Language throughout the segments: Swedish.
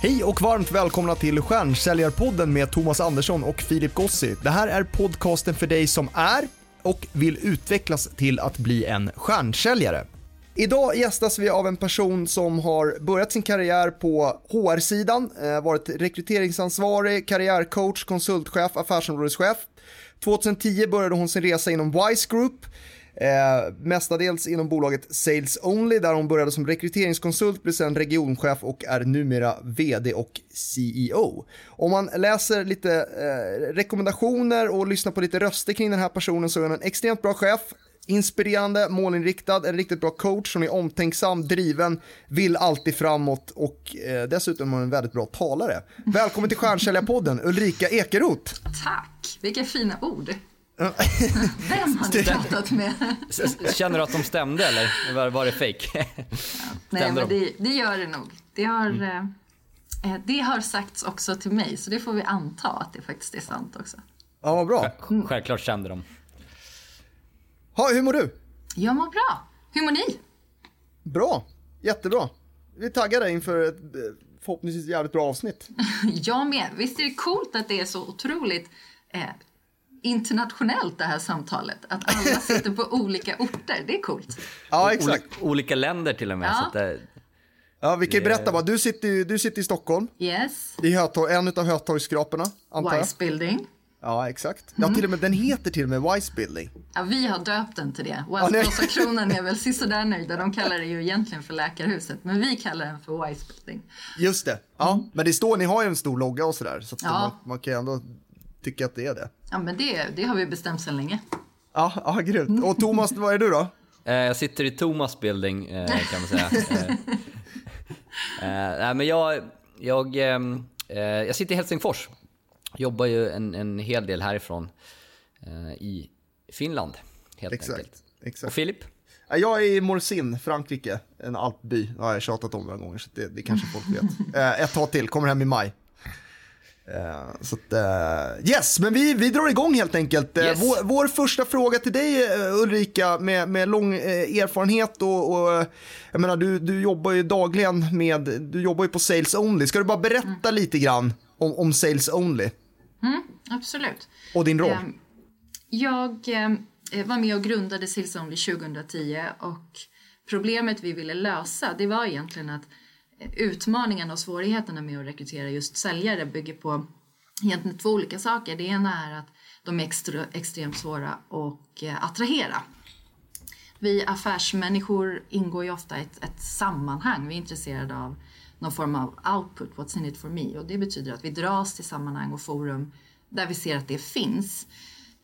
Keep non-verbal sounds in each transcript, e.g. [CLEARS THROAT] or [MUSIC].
Hej och varmt välkomna till Stjärnsäljarpodden med Thomas Andersson och Filip Gossi. Det här är podcasten för dig som är och vill utvecklas till att bli en stjärnsäljare. Idag gästas vi av en person som har börjat sin karriär på HR-sidan, eh, varit rekryteringsansvarig, karriärcoach, konsultchef, affärsområdeschef. 2010 började hon sin resa inom Wise Group, eh, mestadels inom bolaget Sales Only där hon började som rekryteringskonsult, blev sedan regionchef och är numera VD och CEO. Om man läser lite eh, rekommendationer och lyssnar på lite röster kring den här personen så är hon en extremt bra chef, inspirerande, målinriktad, en riktigt bra coach som är omtänksam, driven, vill alltid framåt och eh, dessutom är hon en väldigt bra talare. Välkommen till Stjärnsäljarpodden, Ulrika Ekeroth. Tack, vilka fina ord. Vem har ni pratat med? [LAUGHS] Känner du att de stämde eller var, var det fake? Ja, nej, men det, det, gör det nog. Det har, mm. eh, det har sagts också till mig, så det får vi anta att det faktiskt är sant också. Ja, vad bra. Självklart kände de. Ha, hur mår du? Jag mår bra. Hur mår ni? Bra, jättebra. Vi är taggade inför ett eh, förhoppningsvis jävligt bra avsnitt. [LAUGHS] jag med. Visst är det coolt att det är så otroligt eh, internationellt det här samtalet. Att alla [LAUGHS] sitter på olika orter. Det är coolt. Ja, exakt. Olika, olika länder till och med. Ja. Så det... Ja, vi kan ju berätta bara. Du sitter, du sitter i Stockholm. Yes. I Hötorg, en av Hötorgsskraporna, antar jag. Wise Building. Ja, exakt. Ja, till och med, den heter till och med Wise Building. Ja, vi har döpt den till det. Vasakronan är [LAUGHS] väl sisådär nöjda. De kallar det ju egentligen för Läkarhuset, men vi kallar den för Wise Building. Just det. Ja, mm. men det står, ni har ju en stor logga och sådär, så, ja. man, man kan ju ändå tycka att det är det. Ja, men det, det har vi bestämt sedan länge. Ja, ja grymt. Och Thomas, vad är du då? Eh, jag sitter i Thomas building eh, kan man säga. [LAUGHS] Eh, nej, men jag, jag, ehm, jag sitter i Helsingfors. Jobbar ju en, en hel del härifrån i Finland. Helt exakt, enkelt. exakt. Och Filip? Jag är i Morsin, Frankrike. En alpby. Det har jag tjatat om några gånger så det, det kanske folk vet. [LAUGHS] Ett tag till, kommer hem i maj. Uh, så att, uh, yes, men vi, vi drar igång helt enkelt. Uh, vår, vår, första fråga till dig Ulrika med, med lång erfarenhet och, och, jag menar du, du jobbar ju dagligen med, du jobbar ju på Sales Only. Ska du bara berätta mm. lite grann om, om Sales Only? Mm, absolut. Och din roll? Um, jag var med och grundade Sales Only 2010 och problemet vi ville lösa det var egentligen att utmaningarna och svårigheterna med att rekrytera just säljare bygger på egentligen två olika saker. Det ena är att de är extra, extremt svåra att eh, attrahera. Vi affärsmänniskor ingår ju ofta i ett, ett sammanhang. Vi är intresserade av någon form av output, what's in it for me? Och det betyder att vi dras till sammanhang och forum där vi ser att det finns.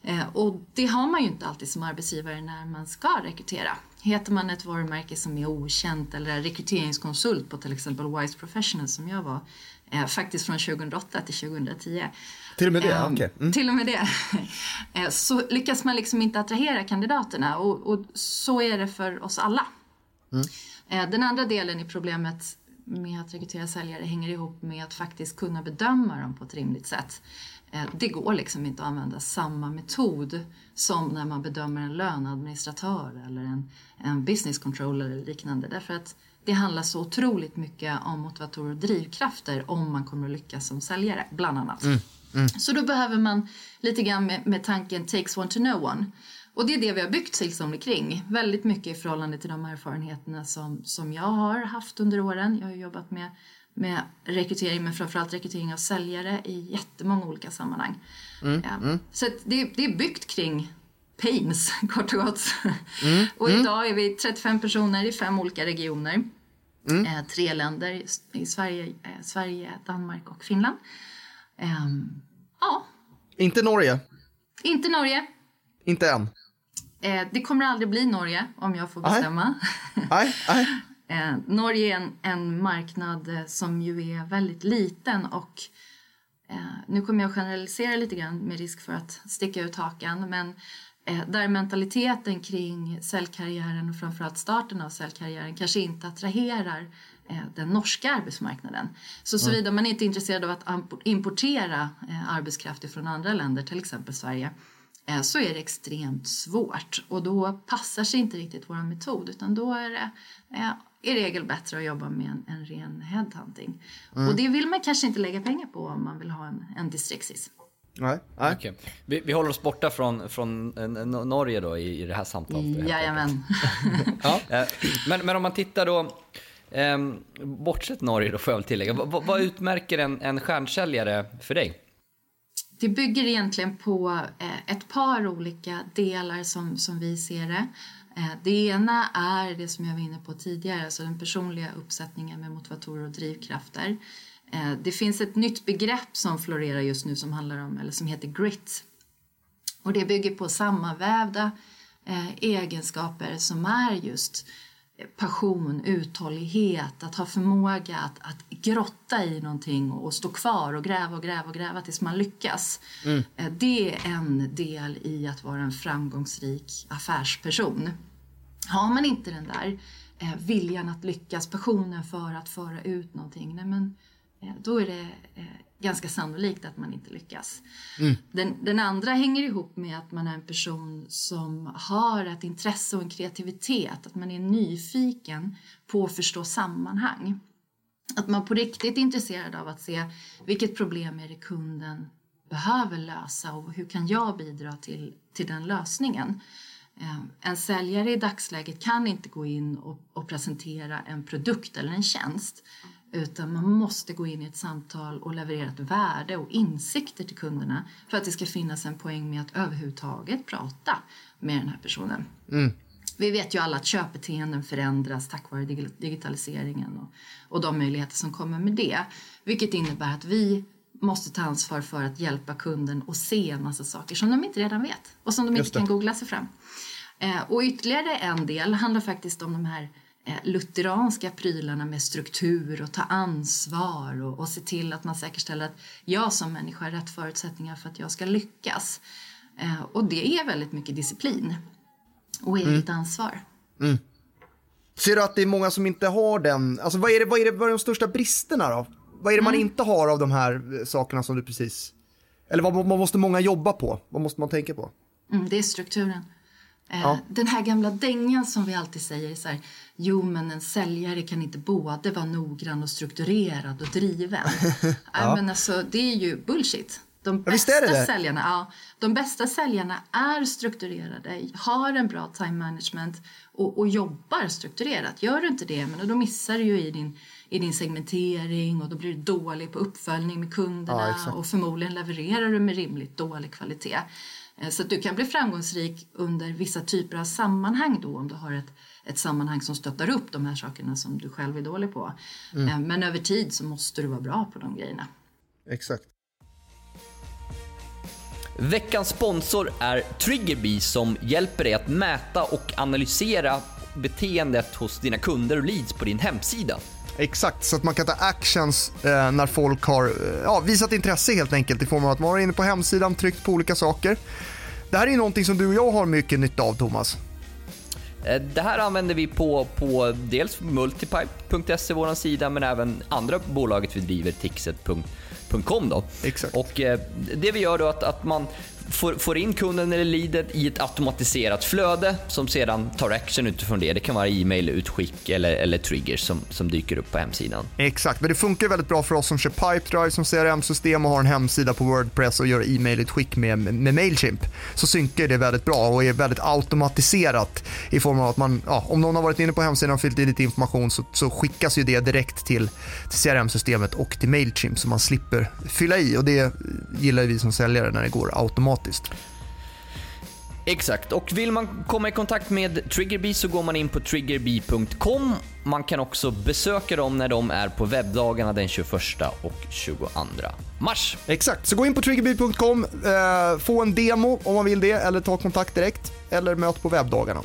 Eh, och det har man ju inte alltid som arbetsgivare när man ska rekrytera. Heter man ett varumärke som är okänt eller är rekryteringskonsult på till exempel Wise Professional som jag var, eh, faktiskt från 2008 till 2010. Till och med det? Eh, okay. mm. Till och med det. [LAUGHS] eh, så lyckas man liksom inte attrahera kandidaterna och, och så är det för oss alla. Mm. Eh, den andra delen i problemet med att rekrytera säljare hänger ihop med att faktiskt kunna bedöma dem på ett rimligt sätt. Eh, det går liksom inte att använda samma metod som när man bedömer en löneadministratör eller en, en business controller eller liknande. Därför att det handlar så otroligt mycket om motivatorer och drivkrafter om man kommer att lyckas som säljare, bland annat. Mm. Mm. Så då behöver man lite grann med, med tanken takes one to know one. Och det är det vi har byggt Salesomni kring. Väldigt mycket i förhållande till de erfarenheterna som, som jag har haft under åren. Jag har jobbat med med rekrytering, men framförallt rekrytering av säljare i jättemånga olika sammanhang. Mm, mm. Så det, det, är byggt kring pains, [LAUGHS] kort och gott. Mm, [LAUGHS] och mm. idag är vi 35 personer i fem olika regioner. Mm. Eh, tre länder i Sverige, eh, Sverige, Danmark och Finland. Eh, ja. Inte Norge? Inte Norge. Inte än? Eh, det kommer aldrig bli Norge om jag får bestämma. Nej, nej. [LAUGHS] Eh, Norge är en, en, marknad eh, som ju är väldigt liten och eh, nu kommer jag generalisera lite grann med risk för att sticka ut hakan men eh, där mentaliteten kring säljkarriären och framförallt starten av säljkarriären kanske inte attraherar eh, den norska arbetsmarknaden. Så mm. såvida man inte är intresserad av att importera eh, arbetskraft från andra länder, till exempel Sverige, så är det extremt svårt och då passar sig inte riktigt vår metod utan då är det i regel bättre att jobba med en, en ren headhunting. Mm. Och det vill man kanske inte lägga pengar på om man vill ha en, en distriksis. Nej. Nej. Okay. Vi, vi, håller oss borta från, från uh, Norge då i, i det här samtalet. Jajamän. [LAUGHS] ja. Uh, men, men om man tittar då, um, bortsett Norge då får jag väl tillägga, vad, vad utmärker en, en stjärnsäljare för dig? Det bygger egentligen på uh, ett par olika delar som, som vi ser det. Eh, det ena är det som jag var inne på tidigare, alltså den personliga uppsättningen med motivatorer och drivkrafter. Eh, det finns ett nytt begrepp som florerar just nu som handlar om, eller som heter grit. Och det bygger på sammanvävda eh, egenskaper som är just passion, uthållighet, att ha förmåga att, att grotta i någonting och stå kvar och gräva och gräva och gräva tills man lyckas. Mm. Eh, det är en del i att vara en framgångsrik affärsperson. Har man inte den där viljan att lyckas, passionen för att föra ut någonting, nej men Eh, då är det eh, ganska sannolikt att man inte lyckas. Mm. Den, den, andra hänger ihop med att man är en person som har ett intresse och en kreativitet, att man är nyfiken på att förstå sammanhang. Att man på riktigt är intresserad av att se vilket problem är det kunden behöver lösa och hur kan jag bidra till, till den lösningen. Eh, en säljare i dagsläget kan inte gå in och, och presentera en produkt eller en tjänst utan man måste gå in i ett samtal och leverera ett värde och insikter till kunderna för att det ska finnas en poäng med att överhuvudtaget prata med den här personen. Mm. Vi vet ju alla att köpbeteenden förändras tack vare digitaliseringen och, och de möjligheter som kommer med det. Vilket innebär att vi måste ta ansvar för att hjälpa kunden att se en massa saker som de inte redan vet och som de inte kan googla sig fram. Eh, och ytterligare en del handlar faktiskt om de här lutheranska prylarna med struktur och ta ansvar och, och se till att man säkerställer att jag som människa har rätt förutsättningar för att jag ska lyckas. Eh, och det är väldigt mycket disciplin och eget mm. ansvar. Mm. Ser du att det är många som inte har den, alltså vad är det, vad är, det, vad är de största bristerna då? Vad är det mm. man inte har av de här eh, sakerna som du precis, eller vad, vad måste många jobba på? Vad måste man tänka på? Mm, det är strukturen. Eh, ja. Den här gamla dängan som vi alltid säger så här, jo men en säljare kan inte både vara noggrann och strukturerad och driven. [LAUGHS] ja. men alltså, det är ju bullshit. De bästa, ja, det det. Säljarna, ja, de bästa säljarna är strukturerade, har en bra time management och, och jobbar strukturerat. Gör du inte det, men då missar du ju i din, i din segmentering och då blir du dålig på uppföljning med kunderna ja, och förmodligen levererar du med rimligt dålig kvalitet. Eh, så att du kan bli framgångsrik under vissa typer av sammanhang då om du har ett, ett sammanhang som stöttar upp de här sakerna som du själv är dålig på. Mm. Eh, men över tid så måste du vara bra på de grejerna. Exakt. Veckans sponsor är Triggerbee som hjälper dig att mäta och analysera beteendet hos dina kunder och leads på din hemsida. Exakt, så att man kan ta actions eh, när folk har eh, ja, visat intresse helt enkelt i form av att man varit inne på hemsidan, tryckt på olika saker. Det här är någonting som du och jag har mycket nytta av Thomas. Eh, det här använder vi på, på dels multipipe.se, vår sida, men även andra bolaget vi driver, tixet.com. Då. Exakt. Och eh, det vi gör då är att, att man får, får in kunden eller leadet i ett automatiserat flöde som sedan tar action utifrån det. Det kan vara e-mail-utskick eller, eller triggers som, som dyker upp på hemsidan. Exakt, men det funkar väldigt bra för oss som kör Pipedrive som CRM-system och har en hemsida på Wordpress och gör e-mail-utskick med, med Mailchimp. Så synkar det väldigt bra och är väldigt automatiserat i form av att man, ja, om någon har varit inne på hemsidan och fyllt i lite information så, så skickas ju det direkt till, till CRM-systemet och till Mailchimp så man slipper fylla i och det gillar vi som säljare när det går automatiskt automatiskt. Exakt, och vill man komma i kontakt med Triggerbee så går man in på triggerbee.com. Man kan också besöka dem när de är på webbdagarna den 21 och 22 mars. Exakt, så gå in på triggerbee.com, eh, få en demo om man vill det eller ta kontakt direkt eller möt på webbdagarna.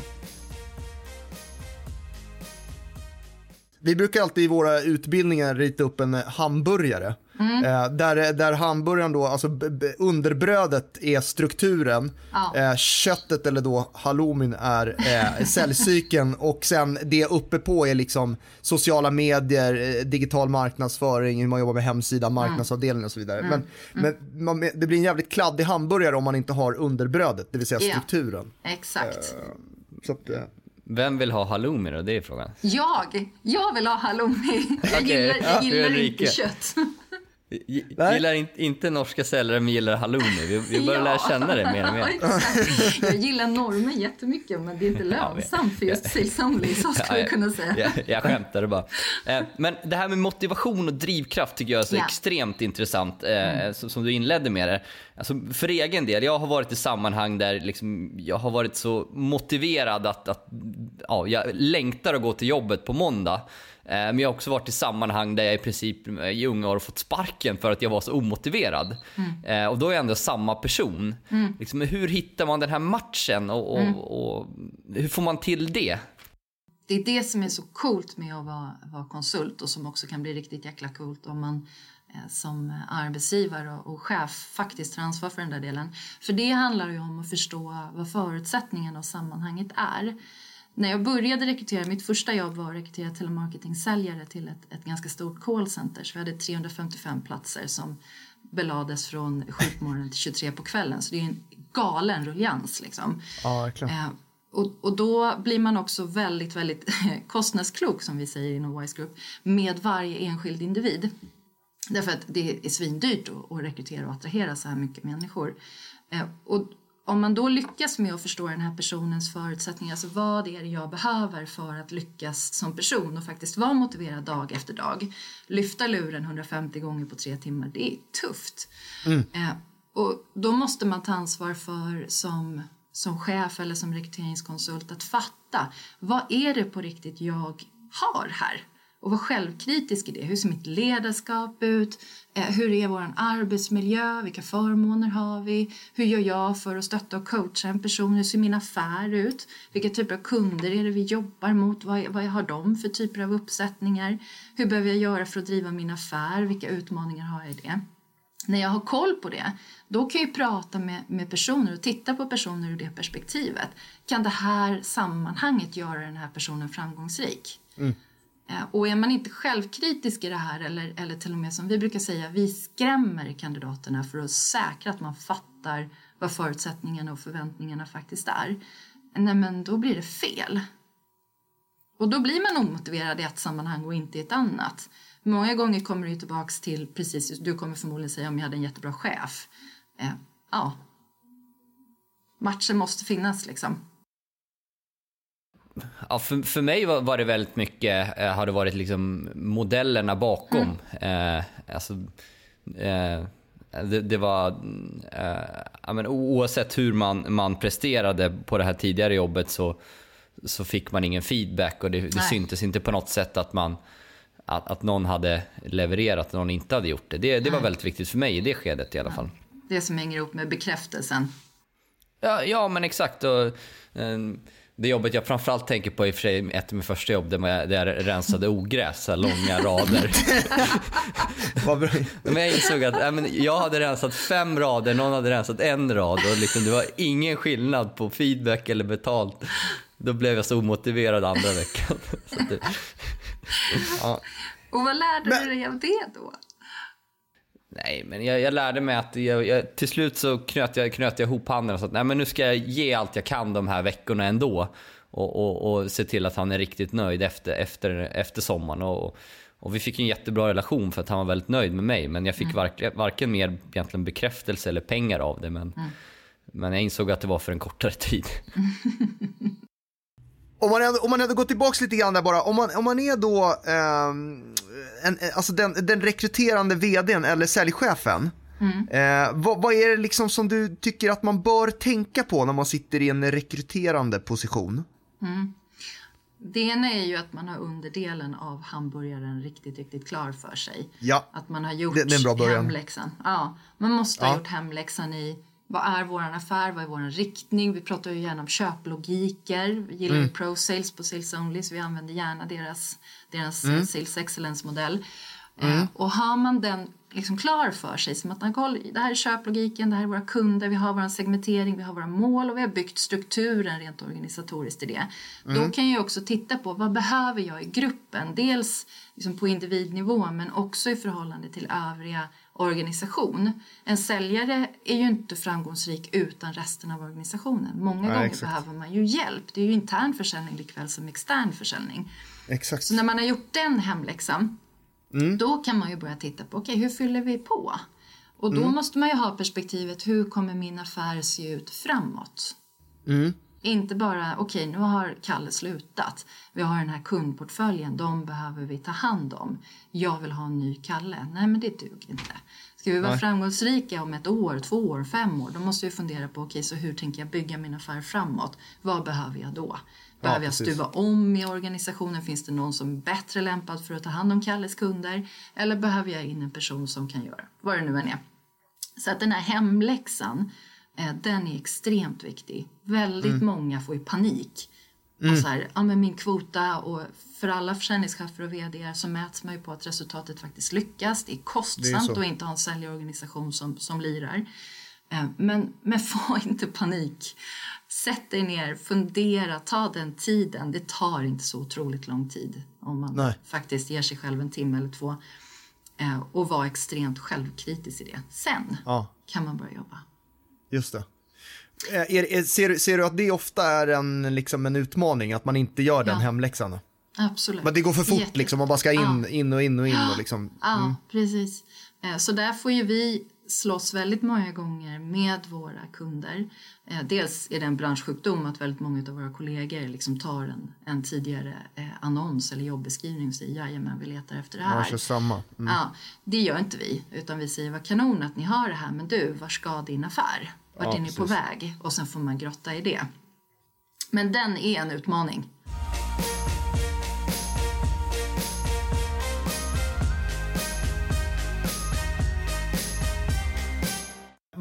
Vi brukar alltid i våra utbildningar rita upp en hamburgare Mm. Eh, där, där hamburgaren då, alltså underbrödet är strukturen, Ja. eh, köttet eller då halloumin är eh, säljcykeln [LAUGHS] och sen det uppe på är liksom sociala medier, eh, digital marknadsföring, hur man jobbar med hemsida, marknadsavdelning och så vidare. Mm. Men, men man, det blir en jävligt kladdig hamburgare om man inte har underbrödet, det vill säga strukturen. Exakt. Så att, eh, Vem vill ha halloumi då? Det är frågan. Jag! Jag vill ha halloumi. Jag Okej, gillar, ja, jag gillar inte kött. G- Nej. Gillar inte, inte norska säljare men gillar halloumi. Vi, vi börjar Ja. lära känna det mer och mer. [LAUGHS] Jag gillar normen jättemycket men det är inte lönsamt för just only, så skulle Ja, jag kunna säga. Jag, jag skämtade bara. Eh, Men det här med motivation och drivkraft tycker jag är så Ja. extremt intressant, eh, som som du inledde med det. Alltså för egen del, jag har varit i sammanhang där liksom jag har varit så motiverad att, att ja, jag längtar att gå till jobbet på måndag. Eh, Men jag har också varit i sammanhang där jag i princip i unga år fått sparken för att jag var så omotiverad. Eh, Och då är jag ändå samma person. Liksom, hur hittar man den här matchen och, och, och hur får man till det? Det är det som är så coolt med att vara, vara konsult och som också kan bli riktigt jäkla coolt om man eh, som arbetsgivare och, och chef faktiskt tar ansvar för den där delen. För det handlar ju om att förstå vad förutsättningarna och sammanhanget är. När jag började rekrytera, mitt första jobb var att rekrytera telemarketing-säljare till ett, ett ganska stort callcenter. Så vi hade 355 platser som belades från 7 på morgonen till 23 på kvällen. Så det är en galen rullians liksom. ja. Eh, och, och då blir man också väldigt, väldigt [LAUGHS] kostnadsklok som vi säger inom Wise Group med varje enskild individ. Därför att det är svindyrt att, att rekrytera och attrahera så här mycket människor. Eh, och om man då lyckas med att förstå den här personens förutsättningar, alltså vad är det jag behöver för att lyckas som person och faktiskt vara motiverad dag efter dag. Lyfta luren 150 gånger på tre timmar, det är tufft. Eh, och då måste man ta ansvar för som, som chef eller som rekryteringskonsult att fatta vad är det på riktigt jag har här? Och vara självkritisk i det. Hur ser mitt ledarskap ut? Eh, hur är vår arbetsmiljö? Vilka förmåner har vi? Hur gör jag för att stötta och coacha en person? Hur ser min affär ut? Vilka typer av kunder är det vi jobbar mot? Vad, vad har de för typer av uppsättningar? Hur behöver jag göra för att driva min affär? Vilka utmaningar har jag i det? När jag har koll på det, då kan jag prata med, med personer och titta på personer ur det perspektivet. Kan det här sammanhanget göra den här personen framgångsrik? Mm. Eh, och är man inte självkritisk i det här eller, eller till och med som vi brukar säga, vi skrämmer kandidaterna för att säkra att man fattar vad förutsättningarna och förväntningarna faktiskt är. Nej men då blir det fel. Och då blir man omotiverad i ett sammanhang och inte i ett annat. Många gånger kommer du tillbaks till precis, du kommer förmodligen säga om jag hade en jättebra chef. Eh, ja. Matchen måste finnas liksom. Ja, för, för mig var, var det väldigt mycket, eh, har det varit liksom modellerna bakom. Eh, alltså, eh, det, det var, eh, men oavsett hur man, man presterade på det här tidigare jobbet så, så fick man ingen feedback och det, det Nej. syntes inte på något sätt att man att, att någon hade levererat och någon inte hade gjort det. Det, det var väldigt viktigt för mig i det skedet i alla fall. Det som hänger ihop med bekräftelsen. Ja, ja men exakt. Och, eh, det jobbet jag framförallt tänker på i och för sig ett av mina första jobb där jag, rensade ogräs, så långa [LAUGHS] rader. [LAUGHS] Men jag insåg att äh, men jag hade rensat fem rader, någon hade rensat en rad och liksom, det var ingen skillnad på feedback eller betalt. Då blev jag så omotiverad andra veckan. [LAUGHS] Det, ja. Och vad lärde du dig av det då? Nej, men jag, jag lärde mig att jag, jag, till slut så knöt jag, knöt jag ihop handen och sa att nej, men nu ska jag ge allt jag kan de här veckorna ändå. Och, och, och se till att han är riktigt nöjd efter, efter, efter sommaren. Och, och vi fick en jättebra relation för att han var väldigt nöjd med mig. Men jag fick varken, varken mer egentligen bekräftelse eller pengar av det. Men, men jag insåg att det var för en kortare tid. [LAUGHS] Om man, ändå, om man ändå går tillbaka lite grann där bara, om man, om man är då ehm, en, alltså den, den rekryterande vdn eller säljchefen, eh, vad, vad är det liksom som du tycker att man bör tänka på när man sitter i en rekryterande position? Det ena är ju att man har underdelen av hamburgaren riktigt, riktigt klar för sig. Ja. Att man har gjort Det- det hemläxan. Ja, man måste ha Ja. gjort hemläxan i vad är vår affär, vad är vår riktning? Vi pratar ju gärna om köplogiker. Vi gillar Mm. Pro Sales på Sales Only så vi använder gärna deras, deras Mm. eh, Sales Excellence-modell. Eh, och har man den liksom klar för sig. Som att koll, det här är köplogiken, det här är våra kunder, vi har vår segmentering, vi har våra mål och vi har byggt strukturen rent organisatoriskt i det. Mm. Då kan jag också titta på vad behöver jag i gruppen? Dels liksom på individnivå men också i förhållande till övriga organisation. En säljare är ju inte framgångsrik utan resten av organisationen. Många ja, gånger exakt. behöver man ju hjälp. Det är ju intern försäljning likväl som extern försäljning. Exakt. Så när man har gjort den hemläxan mm. då kan man ju börja titta på okej, okay, hur fyller vi på? Och då mm. måste man ju ha perspektivet hur kommer min affär se ut framåt? Mm. Inte bara, okej okay, nu har Kalle slutat. Vi har den här kundportföljen, de behöver vi ta hand om. Jag vill ha en ny Kalle. Nej men det duger inte. Ska vi vara Nej. framgångsrika om ett år, två år, fem år, då måste vi fundera på, okej okay, så hur tänker jag bygga min affär framåt? Vad behöver jag då? Behöver ja, jag stuva om i organisationen? Finns det någon som är bättre lämpad för att ta hand om Kalles kunder? Eller behöver jag in en person som kan göra vad det nu än är? Så att den här hemläxan den är extremt viktig. Väldigt mm. många får ju panik. Mm. Och så här, ja, men min kvota och för alla försäljningschefer och vd så mäts man ju på att resultatet faktiskt lyckas. Det är kostsamt att inte ha en säljorganisation som, som lirar. Eh, men, men [LAUGHS] få inte panik. Sätt dig ner, fundera, ta den tiden. Det tar inte så otroligt lång tid om man Nej. faktiskt ger sig själv en timme eller två. Eh, och vara extremt självkritisk i det. Sen ja. kan man börja jobba. Just det. Eh, är, är, ser, ser du att det ofta är en, liksom en utmaning, att man inte gör den ja. hemläxan? Absolut. Men det går för fort, Jätte... liksom, man bara ska in, ja. in och in och in. Och liksom. Mm. Ja, precis. Eh, så där får ju vi slåss väldigt många gånger med våra kunder. Eh, dels är det en branschsjukdom att väldigt många av våra kollegor liksom tar en, en tidigare annons eller jobbeskrivning och säger jajamän vi letar efter det här. Ja, samma. Mm. Ja, det gör inte vi utan vi säger vad kanon att ni har det här men du, var ska din affär? Vart ja, är ni precis. på väg? Och sen får man grotta i det. Men den är en utmaning.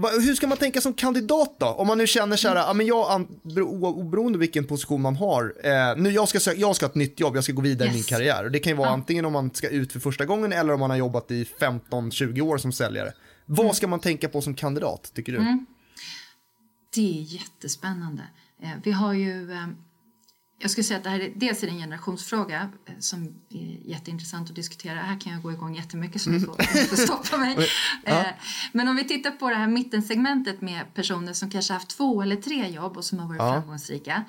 Hur ska man tänka som kandidat då? Om man nu känner så här, ja, men jag, oberoende vilken position man har, eh, nu jag ska, jag ska ha ett nytt jobb, jag ska gå vidare yes. i min karriär. det kan ju vara ja. antingen om man ska ut för första gången eller om man har jobbat i 15-20 år som säljare. Vad mm. ska man tänka på som kandidat, tycker du? Mm. Det är jättespännande. Eh, vi har ju... Eh, jag skulle säga att det här är, dels är det en generationsfråga eh, som är jätteintressant att diskutera. Här kan jag gå igång jättemycket så du får, får stoppa mig. [LAUGHS] ja. Men om vi tittar på det här mittensegmentet med personer som kanske haft två eller tre jobb och som har varit ja. framgångsrika.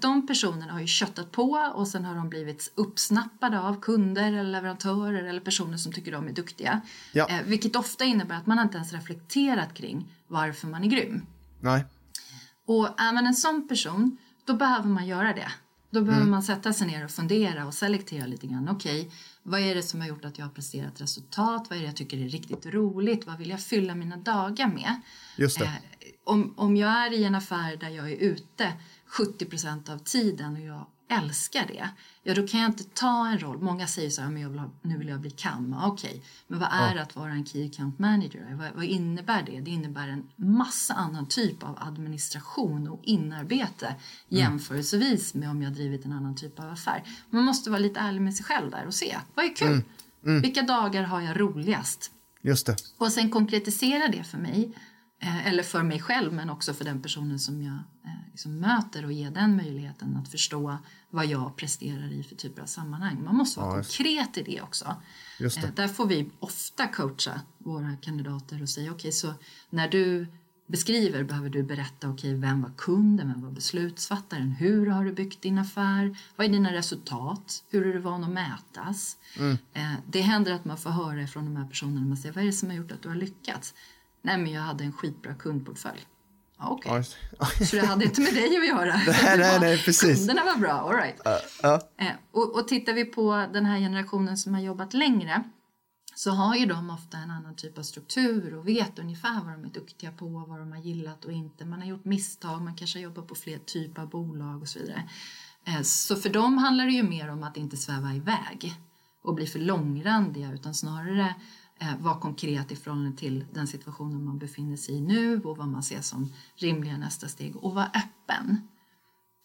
De personerna har ju köttat på och sen har de blivit uppsnappade av kunder eller leverantörer eller personer som tycker de är duktiga. Ja. Vilket ofta innebär att man inte ens reflekterat kring varför man är grym. Nej. Och är man en sån person, då behöver man göra det. Då behöver mm. man sätta sig ner och fundera och selektera lite grann. Okej, okay, vad är det som har gjort att jag har presterat resultat? Vad är det jag tycker är riktigt roligt? Vad vill jag fylla mina dagar med? Just eh, om, om jag är i en affär där jag är ute 70% av tiden och jag älskar det, ja då kan jag inte ta en roll. Många säger så här, men jag vill ha, nu vill jag bli CAM. Okej, okay. men vad är ja. att vara en Key Account Manager? Vad, vad, innebär det? Det innebär en massa annan typ av administration och inarbete mm. jämförelsevis med om jag drivit en annan typ av affär. Man måste vara lite ärlig med sig själv där och se, vad är kul? Mm. Mm. Vilka dagar har jag roligast? Just det. Och sen konkretisera det för mig eller för mig själv men också för den personen som jag eh, liksom möter och ge den möjligheten att förstå vad jag presterar i för typer av sammanhang. Man måste vara ja, konkret i det också. Det. Eh, där får vi ofta coacha våra kandidater och säga okej okay, så när du beskriver behöver du berätta okej okay, vem var kunden, vem var beslutsfattaren, hur har du byggt din affär, vad är dina resultat, hur är du van att mätas. Mm. Det händer att man får höra från de här personerna, man säger vad är det som har gjort att du har lyckats? Nej, men jag hade en skitbra kundportfölj. Okej, okay. så det hade inte med dig att göra? [LAUGHS] nej, nej, nej, precis. Kunderna var bra, all right. Uh, uh. Och, och tittar vi på den här generationen som har jobbat längre så har ju de ofta en annan typ av struktur och vet ungefär vad de är duktiga på, vad de har gillat och inte. Man har gjort misstag, man kanske jobbar på fler typer av bolag och så vidare. Eh, så för dem handlar det ju mer om att inte sväva iväg och bli för långrandiga utan snarare Eh, vara konkret i förhållande till den situationen man befinner sig i nu och vad man ser som rimliga nästa steg och vara öppen.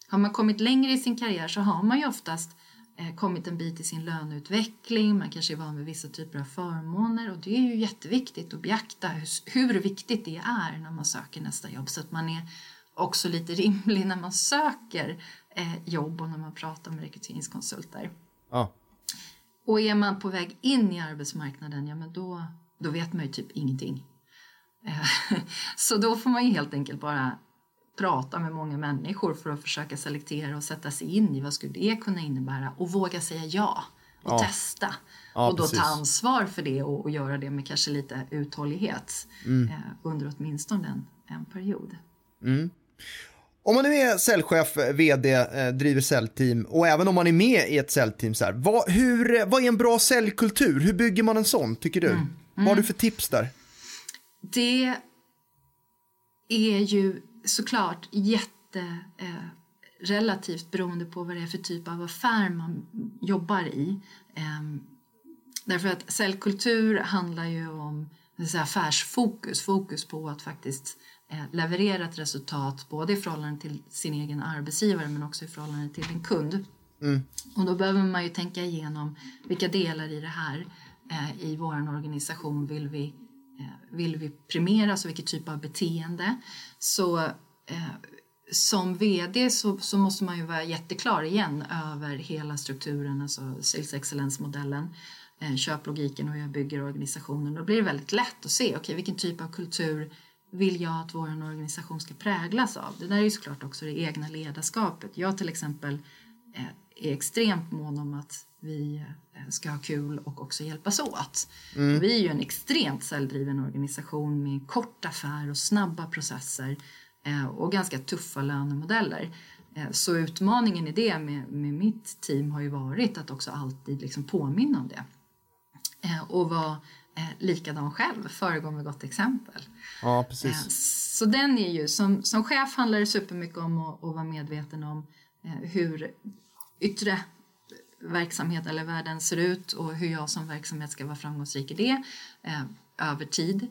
Har man kommit längre i sin karriär så har man ju oftast eh, kommit en bit i sin löneutveckling, man kanske är van vid vissa typer av förmåner och det är ju jätteviktigt att beakta hur, viktigt det är när man söker nästa jobb så att man är också lite rimlig när man söker eh, jobb och när man pratar med rekryteringskonsulter. Ja. Och är man på väg in i arbetsmarknaden, ja men då, då vet man ju typ ingenting. Eh, [LAUGHS] så då får man ju helt enkelt bara prata med många människor för att försöka selektera och sätta sig in i vad skulle det kunna innebära och våga säga ja och Ja. testa. Ja, och då precis. ta ansvar för det och, och göra det med kanske lite uthållighet Mm. eh, under åtminstone en, en period. Om man nu är säljchef, vd, eh, driver säljteam och även om man är med i ett säljteam, så här, vad, hur, vad är en bra säljkultur? Hur bygger man en sån, tycker du? Vad har du för tips där? Det är ju såklart jätte eh, relativt beroende på vad det är för typ av affär man jobbar i. Ehm, därför att säljkultur handlar ju om så affärsfokus, fokus på att faktiskt eh, leverera ett resultat både i förhållande till sin egen arbetsgivare men också i förhållande till en kund. Och då behöver man ju tänka igenom vilka delar i det här eh, i vår organisation vill vi, eh, vill vi premiera, så vilken typ av beteende. Så eh, som vd så, så måste man ju vara jätteklar igen över hela strukturen, alltså sales excellence-modellen, köplogiken och hur jag bygger organisationen. Då blir det väldigt lätt att se, okej vilken typ av kultur vill jag att vår organisation ska präglas av? Det där är ju såklart också det egna ledarskapet. Jag till exempel eh, är extremt mån om att vi eh, ska ha kul och också hjälpas åt. Vi är ju en extremt säljdriven organisation med kort affär och snabba processer eh, och ganska tuffa lönemodeller. Så utmaningen i det med, med mitt team har ju varit att också alltid liksom påminna om det. Och vara eh, likadan själv, föregå med gott exempel. Ja, Eh, precis. Så den är ju, som, som chef handlar det supermycket om att, att vara medveten om eh, hur yttre verksamhet eller världen ser ut och hur jag som verksamhet ska vara framgångsrik i det eh, över tid.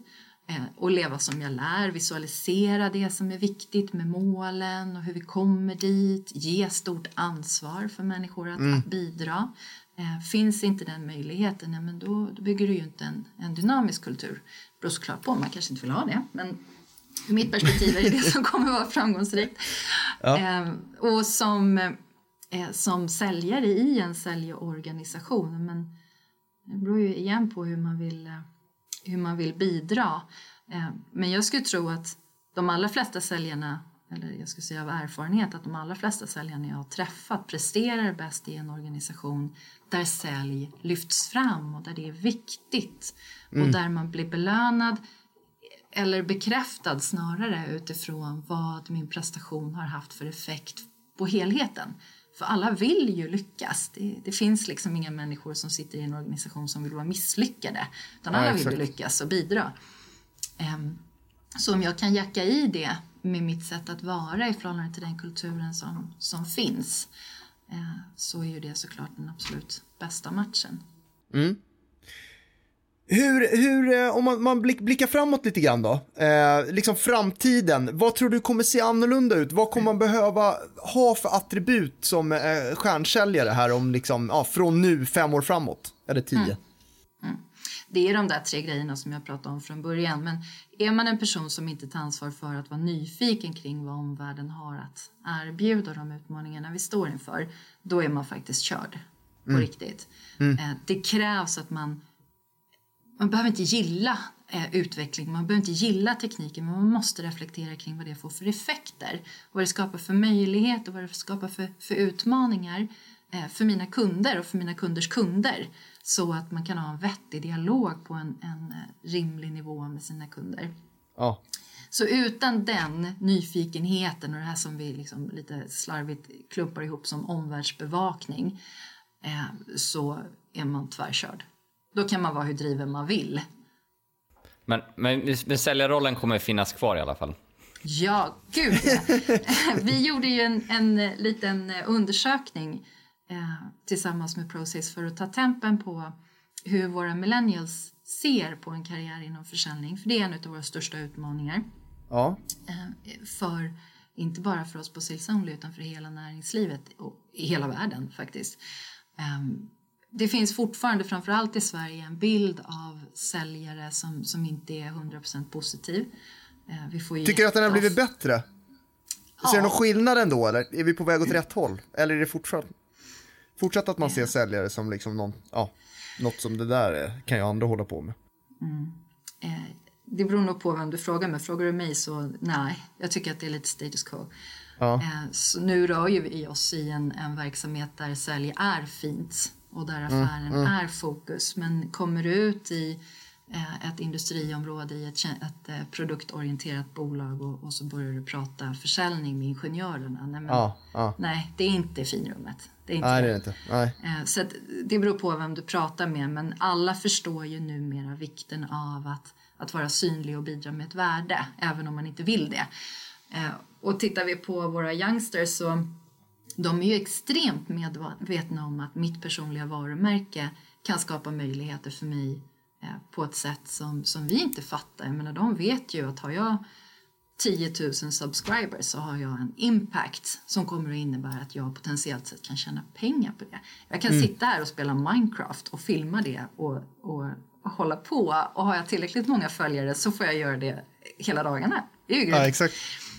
Eh, och leva som jag lär, visualisera det som är viktigt med målen och hur vi kommer dit, ge stort ansvar för människor att, att bidra. Eh, finns inte den möjligheten, ja, men då, då bygger du ju inte en, en dynamisk kultur. Det beror såklart på, man kanske inte vill ha det, men ur mitt perspektiv är det det som kommer vara framgångsrikt. Eh, och som, eh, som säljare i en säljorganisation, men det beror ju igen på hur man vill, eh, hur man vill bidra. Eh, men jag skulle tro att de allra flesta säljarna, eller jag skulle säga av erfarenhet, att de allra flesta säljarna jag har träffat presterar bäst i en organisation där sälj lyfts fram och där det är viktigt och där man blir belönad eller bekräftad snarare utifrån vad min prestation har haft för effekt på helheten. För alla vill ju lyckas. Det, det finns liksom inga människor som sitter i en organisation som vill vara misslyckade. Utan Ja, alla vill exakt. lyckas och bidra. Ehm, så om jag kan jacka i det med mitt sätt att vara i förhållande till den kulturen som, som finns eh, så är ju det såklart den absolut bästa matchen. Hur, hur, eh, om man, man blick, blickar framåt lite grann då, eh, liksom framtiden, vad tror du kommer se annorlunda ut? Vad kommer man behöva ha för attribut som eh, stjärnsäljare här om liksom, ja, från nu fem år framåt? Eller tio? Det är de där tre grejerna som jag pratade om från början. Men är man en person som inte tar ansvar för att vara nyfiken kring vad omvärlden har att erbjuda och de utmaningarna vi står inför, då är man faktiskt körd på riktigt. Eh, Det krävs att man man behöver inte gilla eh, utveckling, man behöver inte gilla tekniken men man måste reflektera kring vad det får för effekter. Vad det skapar för möjligheter och vad det skapar för, för utmaningar eh, för mina kunder och för mina kunders kunder. Så att man kan ha en vettig dialog på en, en eh, rimlig nivå med sina kunder. Ja. Så utan den nyfikenheten och det här som vi liksom lite slarvigt klumpar ihop som omvärldsbevakning eh, så är man tvärkörd. Då kan man vara hur driven man vill. Men, men, men säljarrollen kommer finnas kvar i alla fall. Ja, gud ja. [LAUGHS] Vi gjorde ju en, en liten undersökning eh, tillsammans med Process för att ta tempen på hur våra millennials ser på en karriär inom försäljning. För det är en av våra största utmaningar. Ja. Eh, för, inte bara för oss på Sales Only utan för hela näringslivet och i hela världen faktiskt. Um, det finns fortfarande, framförallt i Sverige, en bild av säljare som, som inte är 100% positiv. Uh, vi får Tycker du att den har blivit bättre? Ja. Ser du någon skillnad ändå eller är vi på väg åt rätt håll? Eller är det fortsatt, fortsatt att man ser säljare som liksom någon, ja, något som det där kan ju andra hålla på med? Mm. Eh, det beror nog på vem du frågar men frågar du mig så nej, jag tycker att det är lite status quo. Ja. Eh, så nu rör ju vi oss i en, en verksamhet där sälj är fint och där mm, affären mm, mm. är fokus. Men kommer du ut i ett industriområde i ett, ett eh, produktorienterat bolag och, och, så börjar du prata försäljning med ingenjörerna. Nej, men, ja, ja. nej det är inte finrummet. Det är inte nej, det. är inte. Nej. Så det beror på vem du pratar med men alla förstår ju numera vikten av att, att vara synlig och bidra med ett värde även om man inte vill det. Och tittar vi på våra youngsters så de är ju extremt medvetna om att mitt personliga varumärke kan skapa möjligheter för mig eh, på ett sätt som, som vi inte fattar. Jag menar, de vet ju att har jag 10 000 subscribers så har jag en impact som kommer att innebära att jag potentiellt sett kan tjäna pengar på det. Jag kan mm. sitta här och spela Minecraft och filma det och, och, och hålla på och har jag tillräckligt många följare så får jag göra det hela dagarna. Det är ju ja, exakt.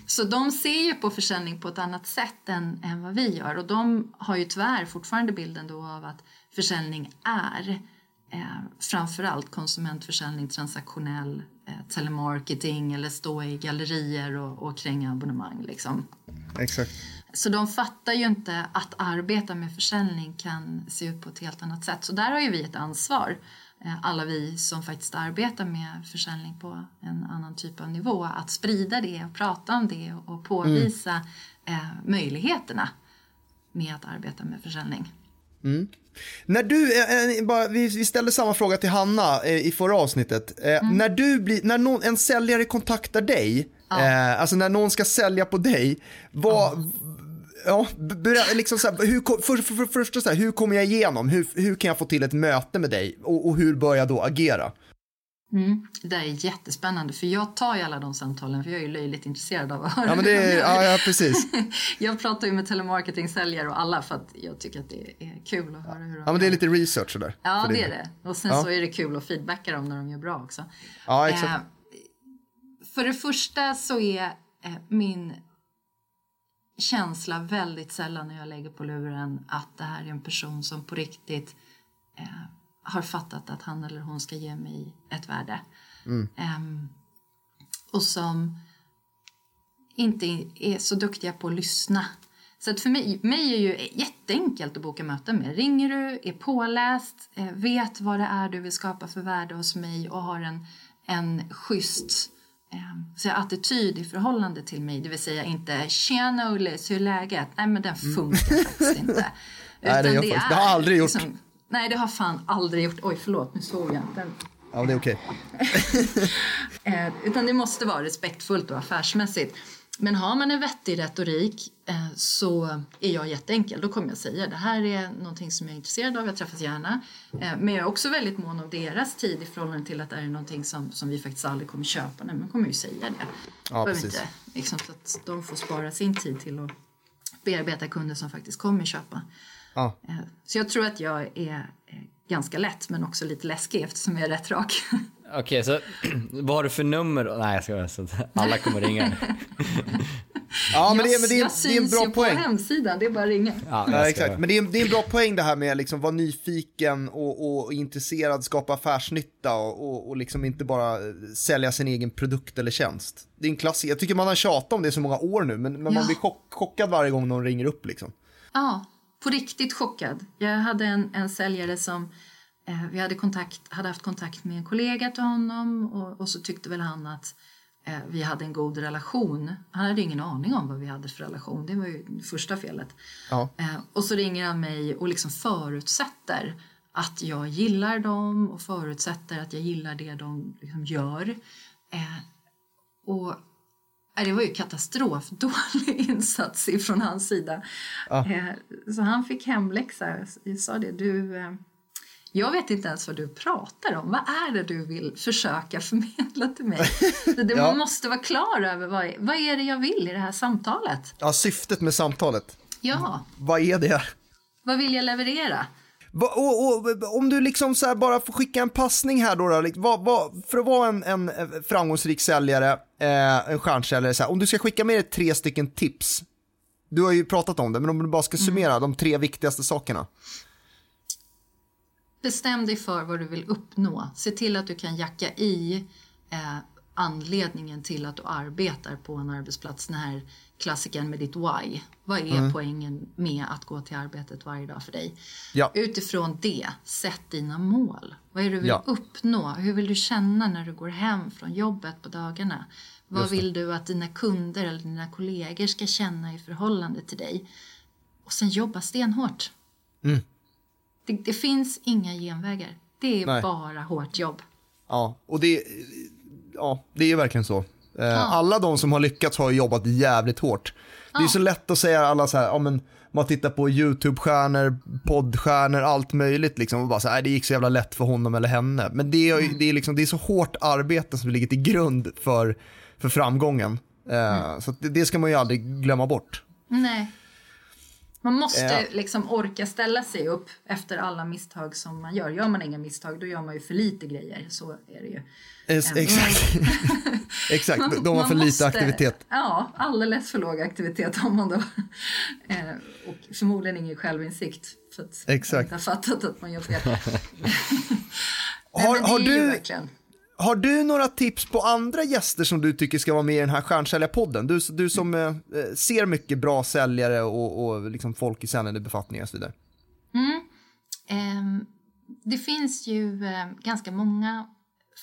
Så de ser ju på försäljning på ett annat sätt än, än vad vi gör och de har ju tyvärr fortfarande bilden då av att försäljning är eh, framförallt konsumentförsäljning, transaktionell, eh, telemarketing eller stå i gallerier och, och kränga abonnemang. Liksom. Exakt. Så de fattar ju inte att arbeta med försäljning kan se ut på ett helt annat sätt. Så där har ju vi ett ansvar Eh, alla vi som faktiskt arbetar med försäljning på en annan typ av nivå att sprida det och prata om det och påvisa mm. möjligheterna med att arbeta med försäljning. Mm. När du, eh, eh bara, vi, vi ställde samma fråga till Hanna eh, i förra avsnittet. Eh, mm. När, du blir, när någon, en säljare kontaktar dig, ja. alltså när någon ska sälja på dig, vad, ja Ja, liksom så här, hur, för, för, för, första så här, hur kommer jag igenom? Hur, hur kan jag få till ett möte med dig? Och, och hur bör jag då agera? Mm. Det är jättespännande för jag tar ju alla de samtalen för jag är ju löjligt intresserad av att höra ja, men det är, ja, ja, precis. [LAUGHS] jag pratar ju med telemarketing-säljare och alla för att jag tycker att det är kul att höra hur de Ja men det är lite research sådär. Ja det är det. Och sen ja. så är det kul att feedbacka dem när de gör bra också. Ja exakt. Eh, för det första så är eh, min känsla väldigt sällan när jag lägger på luren att det här är en person som på riktigt eh, har fattat att han eller hon ska ge mig ett värde. Mm. Um, och som inte är så duktiga på att lyssna. Så att för mig, mig är ju jätteenkelt att boka möten med. Ringer du, är påläst, eh, vet vad det är du vill skapa för värde hos mig och har en, en schysst Ehm, så attityd i förhållande till mig, det vill säga inte “tjena Ullis, hur är läget?” Nej men den mm. funkar mm. faktiskt inte. [LAUGHS] nej, det, det, är, det har aldrig gjort. Liksom, nej, det har fan aldrig gjort. Oj, förlåt, nu såg jag inte. Ja, det är okej. Okay. [LAUGHS] Eh, utan det måste vara respektfullt och affärsmässigt. Men har man en vettig retorik eh, så är jag jätteenkel. Då kommer jag säga det här är någonting som jag är intresserad av, jag träffas gärna. Eh, men jag är också väldigt mån om deras tid i förhållande till att det är någonting som, som vi faktiskt aldrig kommer köpa. Nej, man kommer ju säga det. Ja, precis. Inte, liksom, så att de får spara sin tid till att bearbeta kunder som faktiskt kommer köpa. Ja. Eh, så jag tror att jag är ganska lätt men också lite läskig eftersom jag är rätt rak. [LAUGHS] Okej, okay, så [CLEARS THROAT] vad har du för nummer? Nej, jag ska så alla kommer ringa. [LAUGHS] ja, men det, är, men det, är, det är en bra poäng. på hemsidan, det är bara att ringa. Ja, ja exakt. Men det är, det är en bra poäng det här med att liksom vara nyfiken och, och intresserad, skapa affärsnytta och, och, och liksom inte bara sälja sin egen produkt eller tjänst. Det är en klassiker. Jag tycker man har tjatat om det i så många år nu, men, men ja. man blir chock, chockad varje gång någon ringer upp liksom. Ja, på riktigt chockad. Jag hade en, en säljare som Eh, vi hade, kontakt, hade haft kontakt med en kollega till honom och, och så tyckte väl han att eh, vi hade en god relation. Han hade ingen aning om vad vi hade för relation. Det var ju första felet. Ja. Eh, och så ringer han mig och liksom förutsätter att jag gillar dem och förutsätter att jag gillar det de liksom gör. Eh, och det var ju katastrofdålig [LAUGHS] insats från hans sida. Ja. Eh, så han fick hemläxa. Jag sa det, du eh, jag vet inte ens vad du pratar om. Vad är det du vill försöka [LAUGHS] förmedla till mig? [LAUGHS] Det, ja. Man måste vara klar över vad, vad är det jag vill i det här samtalet. Ja, syftet med samtalet. Ja. Vad är det? Vad vill jag leverera? Va, och, och, om du liksom så bara får skicka en passning här då, då vad, vad, för att vara en, en framgångsrik säljare, eh, en stjärnsäljare, så här, om du ska skicka med dig tre stycken tips, du har ju pratat om det, men om du bara ska summera mm. de tre viktigaste sakerna. Bestäm dig för vad du vill uppnå. Se till att du kan jacka i eh, anledningen till att du arbetar på en arbetsplats. Den här klassiken med ditt why. Vad är mm. poängen med att gå till arbetet varje dag för dig? Ja. Utifrån det, sätt dina mål. Vad är det du vill ja. uppnå? Hur vill du känna när du går hem från jobbet på dagarna? Vad vill du att dina kunder eller dina kollegor ska känna i förhållande till dig? Och sen jobba stenhårt. Mm. Det, det, finns inga genvägar. Det är Nej. bara hårt jobb. Ja, och det, ja, det är verkligen så. Ja. Alla de som har lyckats har jobbat jävligt hårt. Ja. Det är så lätt att säga alla så här, ja men man tittar på YouTube-stjärnor, poddstjärnor, allt möjligt liksom och bara så här, det gick så jävla lätt för honom eller henne. Men det är, mm. det är, liksom, det är så hårt arbete som ligger till grund för, för framgången. Eh, mm. Så det, det, ska man ju aldrig glömma bort. Nej. Man måste liksom orka ställa sig upp efter alla misstag som man gör. Gör man inga misstag då gör man ju för lite grejer. Så är det ju. Es, exakt. [LAUGHS] exakt, de har för måste, lite aktivitet. Ja, alldeles för låg aktivitet har man då. [LAUGHS] Eh, och förmodligen ingen självinsikt. För att exakt. man inte har fattat att man gör fel. [LAUGHS] har, har du... Verkligen har du några tips på andra gäster som du tycker ska vara med i den här stjärnsäljarpodden? Du, du som eh, eh ser mycket bra säljare och, och liksom folk i säljande befattningar och så vidare. Mm. Eh, det finns ju eh, ganska många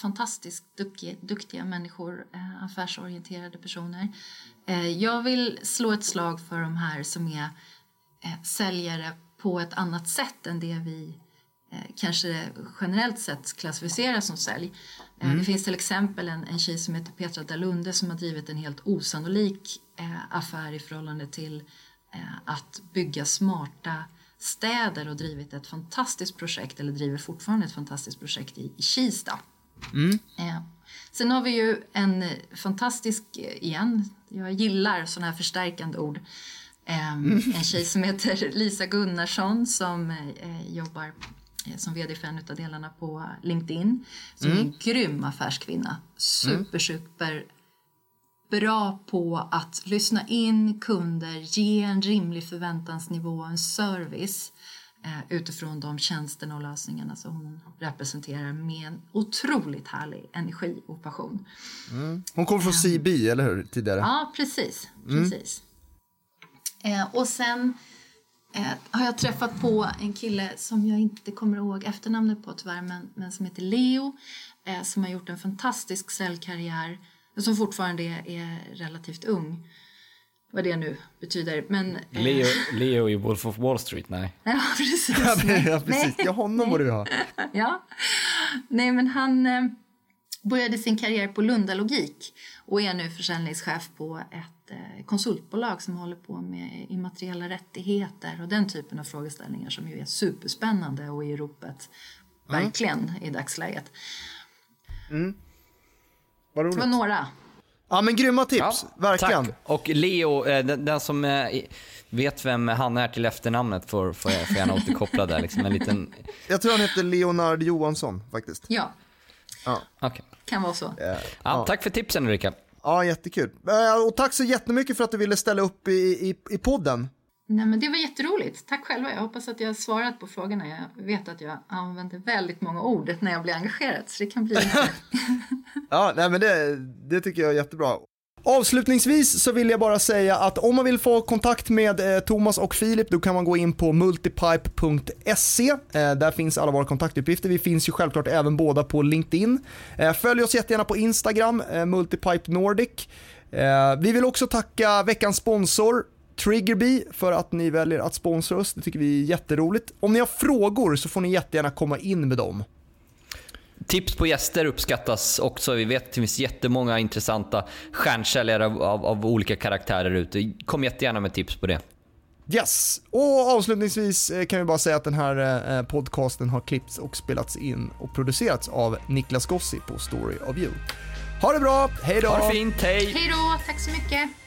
fantastiskt duktiga, duktiga människor, eh, affärsorienterade personer. Eh, jag vill slå ett slag för de här som är eh, säljare på ett annat sätt än det vi Eh, kanske generellt sett klassificeras som sälj. Eh, mm. Det finns till exempel en, en tjej som heter Petra Dalunde som har drivit en helt osannolik eh, affär i förhållande till eh, att bygga smarta städer och drivit ett fantastiskt projekt, eller driver fortfarande ett fantastiskt projekt i, i Kista. Mm. Eh, sen har vi ju en fantastisk, eh, igen, jag gillar sådana här förstärkande ord, mm. en tjej som heter Lisa Gunnarsson som jobbar Eh, som vd för en av delarna på LinkedIn. Som mm. är en grym affärskvinna. Super, super bra på att lyssna in kunder, ge en rimlig förväntansnivå och en service eh, utifrån de tjänsterna och lösningarna som hon representerar med en otroligt härlig energi och passion. Mm. Hon kom från CB, eller hur? Tidigare. Ja, precis. Mm. precis. Mm. Eh, och sen eh, har jag träffat på en kille som jag inte kommer ihåg efternamnet på tyvärr, men, men som heter Leo, eh, som har gjort en fantastisk säljkarriär, som fortfarande är, är relativt ung. Vad det nu betyder. Men, eh... Leo, [LAUGHS] Leo i Wolf of Wall Street, nej. Ja, precis. [LAUGHS] ja, precis. ja, honom borde vi ha. ja. Nej, men han eh, började sin karriär på Lunda Logik och är nu försäljningschef på ett Eh, konsultbolag som håller på med immateriella rättigheter och den typen av frågeställningar som ju är superspännande och i ropet mm. verkligen i dagsläget. Mm. Vad roligt. Det var några. Ja men grymma tips, ja, verkligen. Tack. Och Leo, eh, den, den, som eh, vet vem han är till efternamnet får, får, får gärna återkoppla där. Liksom en liten... Jag tror han heter Leonard Johansson faktiskt. Ja. Ja. Okay. Kan vara så. Ja. ja. tack för tipsen Ulrika. Ja, jättekul. Eh, och tack så jättemycket för att du ville ställa upp i, i, i podden. Nej, men det var jätteroligt. Tack själva. Jag hoppas att jag har svarat på frågorna. Jag vet att jag använder väldigt många ord när jag blir engagerad, så det kan bli... [LAUGHS] ja, nej, men det, det tycker jag är jättebra. Avslutningsvis så vill jag bara säga att om man vill få kontakt med eh, Thomas och Filip då kan man gå in på multipipe.se. Eh, där finns alla våra kontaktuppgifter. Vi finns ju självklart även båda på LinkedIn. Eh, följ oss jättegärna på Instagram, eh, Multipipe Nordic. Eh, vi vill också tacka veckans sponsor Triggerbee för att ni väljer att sponsra oss. Det tycker vi är jätteroligt. Om ni har frågor så får ni jättegärna komma in med dem. Tips på gäster uppskattas också. Vi vet att det finns jättemånga intressanta stjärnsäljare av, av, av olika karaktärer ute. Kom jättegärna med tips på det. Yes, och avslutningsvis eh, kan vi bara säga att den här eh, podcasten har klippts och spelats in och producerats av Niklas Gossi på Story of You. Ha det bra, hej då! Ha det fint, hej! Hej då, tack så mycket!